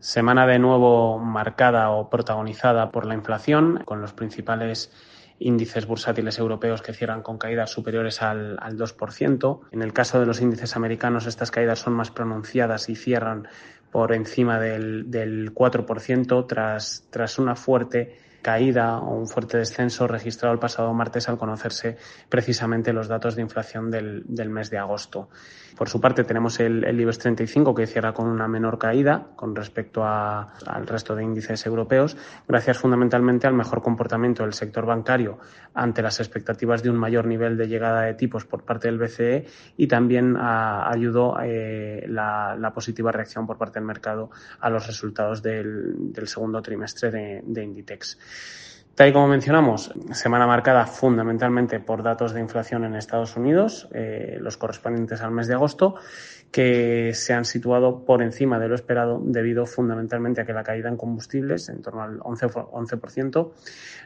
Semana de nuevo marcada o protagonizada por la inflación, con los principales índices bursátiles europeos que cierran con caídas superiores al, 2%. En el caso de los índices americanos, estas caídas son más pronunciadas y cierran por encima del, del 4% tras, tras una fuerte caída o un fuerte descenso registrado el pasado martes al conocerse precisamente los datos de inflación del, mes de agosto. Por su parte, tenemos el, el IBEX 35 que cierra con una menor caída con respecto al resto de índices europeos, gracias fundamentalmente al mejor comportamiento del sector bancario ante las expectativas de un mayor nivel de llegada de tipos por parte del BCE y también ayudó eh, la, positiva reacción por parte del mercado a los resultados del, segundo trimestre de Inditex. Tal y como mencionamos, semana marcada fundamentalmente por datos de inflación en Estados Unidos, eh, los correspondientes al mes de agosto, que se han situado por encima de lo esperado debido fundamentalmente a que la caída en combustibles, en torno al 11%, 11%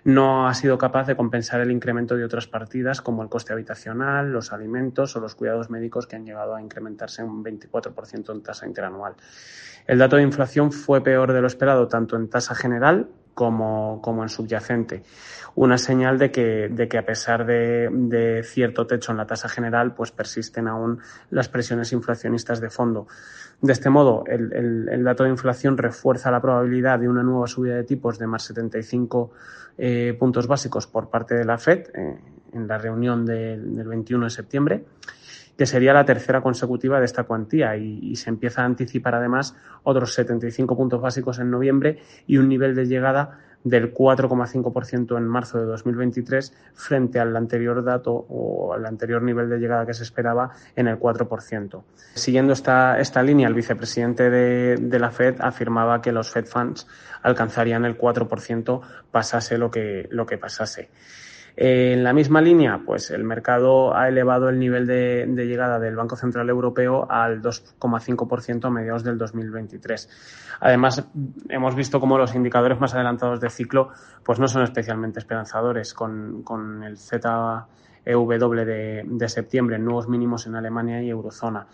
no ha sido capaz de compensar el incremento de otras partidas como el coste habitacional, los alimentos o los cuidados médicos que han llegado a incrementarse un 24% en tasa interanual. El dato de inflación fue peor de lo esperado tanto en tasa general como, como en subyacente. Una señal de que, de que a pesar de, de, cierto techo en la tasa general, pues persisten aún las presiones inflacionistas de fondo. De este modo, el, el, dato de inflación refuerza la probabilidad de una nueva subida de tipos de más 75 eh, puntos básicos por parte de la FED eh, en la reunión del, del 21 de septiembre que sería la tercera consecutiva de esta cuantía y, se empieza a anticipar además otros 75 puntos básicos en noviembre y un nivel de llegada del 4,5% en marzo de 2023 frente al anterior dato o al anterior nivel de llegada que se esperaba en el 4%. Siguiendo esta, esta línea, el vicepresidente de, la Fed afirmaba que los Fed Funds alcanzarían el 4% pasase lo que, lo que pasase. En la misma línea, pues el mercado ha elevado el nivel de, llegada del Banco Central Europeo al 2,5% a mediados del 2023. Además, hemos visto cómo los indicadores más adelantados de ciclo pues no son especialmente esperanzadores, con, con el ZEW de, de septiembre, nuevos mínimos en Alemania y Eurozona.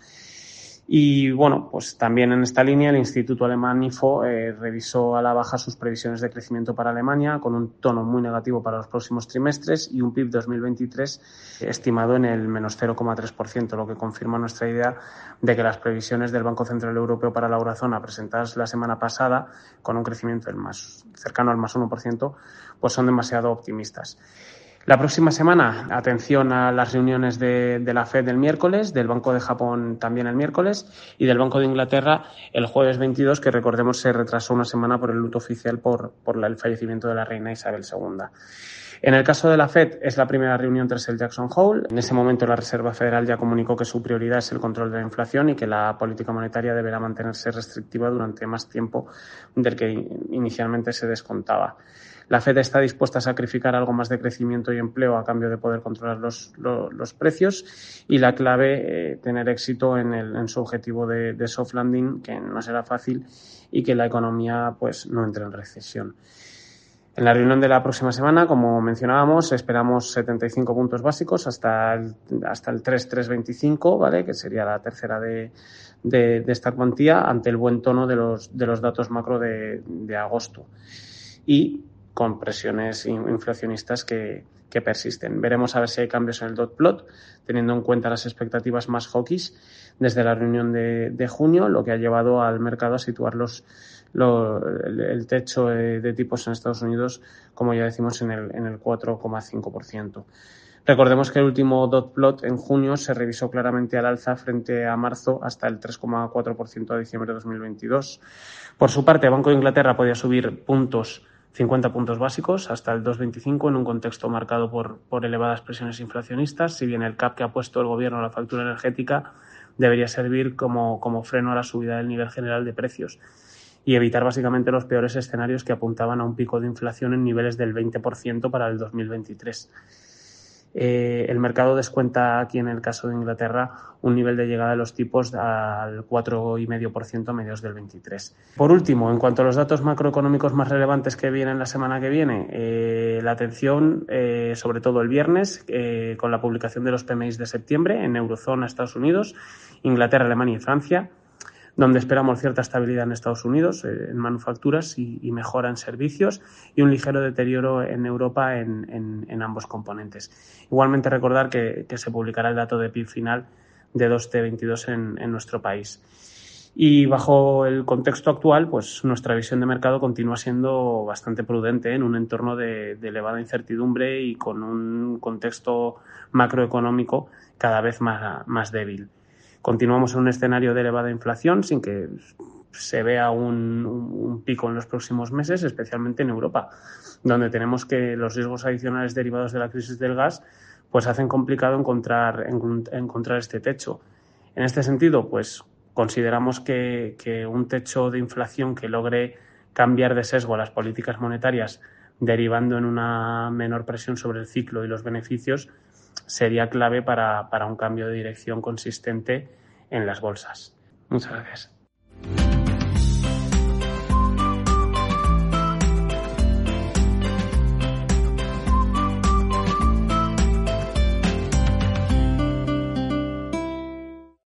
Y bueno, pues también en esta línea el Instituto Alemán IFO eh, revisó a la baja sus previsiones de crecimiento para Alemania con un tono muy negativo para los próximos trimestres y un PIB 2023 estimado en el menos 0,3%, lo que confirma nuestra idea de que las previsiones del Banco Central Europeo para la eurozona presentadas la semana pasada con un crecimiento del más cercano al más 1%, pues son demasiado optimistas. La próxima semana, atención a las reuniones de, la FED del miércoles, del Banco de Japón también el miércoles y del Banco de Inglaterra el jueves 22, que recordemos se retrasó una semana por el luto oficial por el fallecimiento de la reina Isabel II. En el caso de la Fed, es la primera reunión tras el Jackson Hole. En ese momento, la Reserva Federal ya comunicó que su prioridad es el control de la inflación y que la política monetaria deberá mantenerse restrictiva durante más tiempo del que inicialmente se descontaba. La Fed está dispuesta a sacrificar algo más de crecimiento y empleo a cambio de poder controlar los, precios y la clave, eh, tener éxito en su objetivo de, de, soft landing, que no será fácil y que la economía pues no entre en recesión. En la reunión de la próxima semana, como mencionábamos, esperamos 75 puntos básicos hasta el, hasta el 3,325, ¿vale? Que sería la tercera de, de, de, esta cuantía ante el buen tono de los, de los datos macro de, de agosto. Y con presiones inflacionistas que, que, persisten. Veremos a ver si hay cambios en el dot plot, teniendo en cuenta las expectativas más hawkish desde la reunión de, junio, lo que ha llevado al mercado a situar los, el techo de, tipos en Estados Unidos, como ya decimos, en el, en el 4,5%. Recordemos que el último dot plot en junio se revisó claramente al alza frente a marzo hasta el 3,4% a diciembre de 2022. Por su parte, el Banco de Inglaterra podía subir puntos 50 puntos básicos hasta el 2,25 en un contexto marcado por, por elevadas presiones inflacionistas, si bien el CAP que ha puesto el gobierno a la factura energética debería servir como, como freno a la subida del nivel general de precios. y evitar básicamente los peores escenarios que apuntaban a un pico de inflación en niveles del 20% para el 2023. Eh, el mercado descuenta aquí en el caso de Inglaterra un nivel de llegada de los tipos al 4,5% a mediados del 23. Por último, en cuanto a los datos macroeconómicos más relevantes que vienen la semana que viene, eh, la atención eh, sobre todo el viernes con la publicación de los PMI de septiembre en Eurozona, Estados Unidos, Inglaterra, Alemania y Francia donde esperamos cierta estabilidad en Estados Unidos, eh, en manufacturas y, mejora en servicios y un ligero deterioro en Europa en, ambos componentes. Igualmente recordar que, se publicará el dato de PIB final de 2T22 en, nuestro país. Y bajo el contexto actual, pues nuestra visión de mercado continúa siendo bastante prudente en un entorno de, elevada incertidumbre y con un contexto macroeconómico cada vez más débil. Continuamos en un escenario de elevada inflación sin que se vea un, pico en los próximos meses, especialmente en Europa, donde tenemos que los riesgos adicionales derivados de la crisis del gas pues hacen complicado encontrar, encontrar este techo. En este sentido, pues consideramos que, un techo de inflación que logre cambiar de sesgo las políticas monetarias, derivando en una menor presión sobre el ciclo y los beneficios, sería clave para, para un cambio de dirección consistente en las bolsas. Muchas gracias.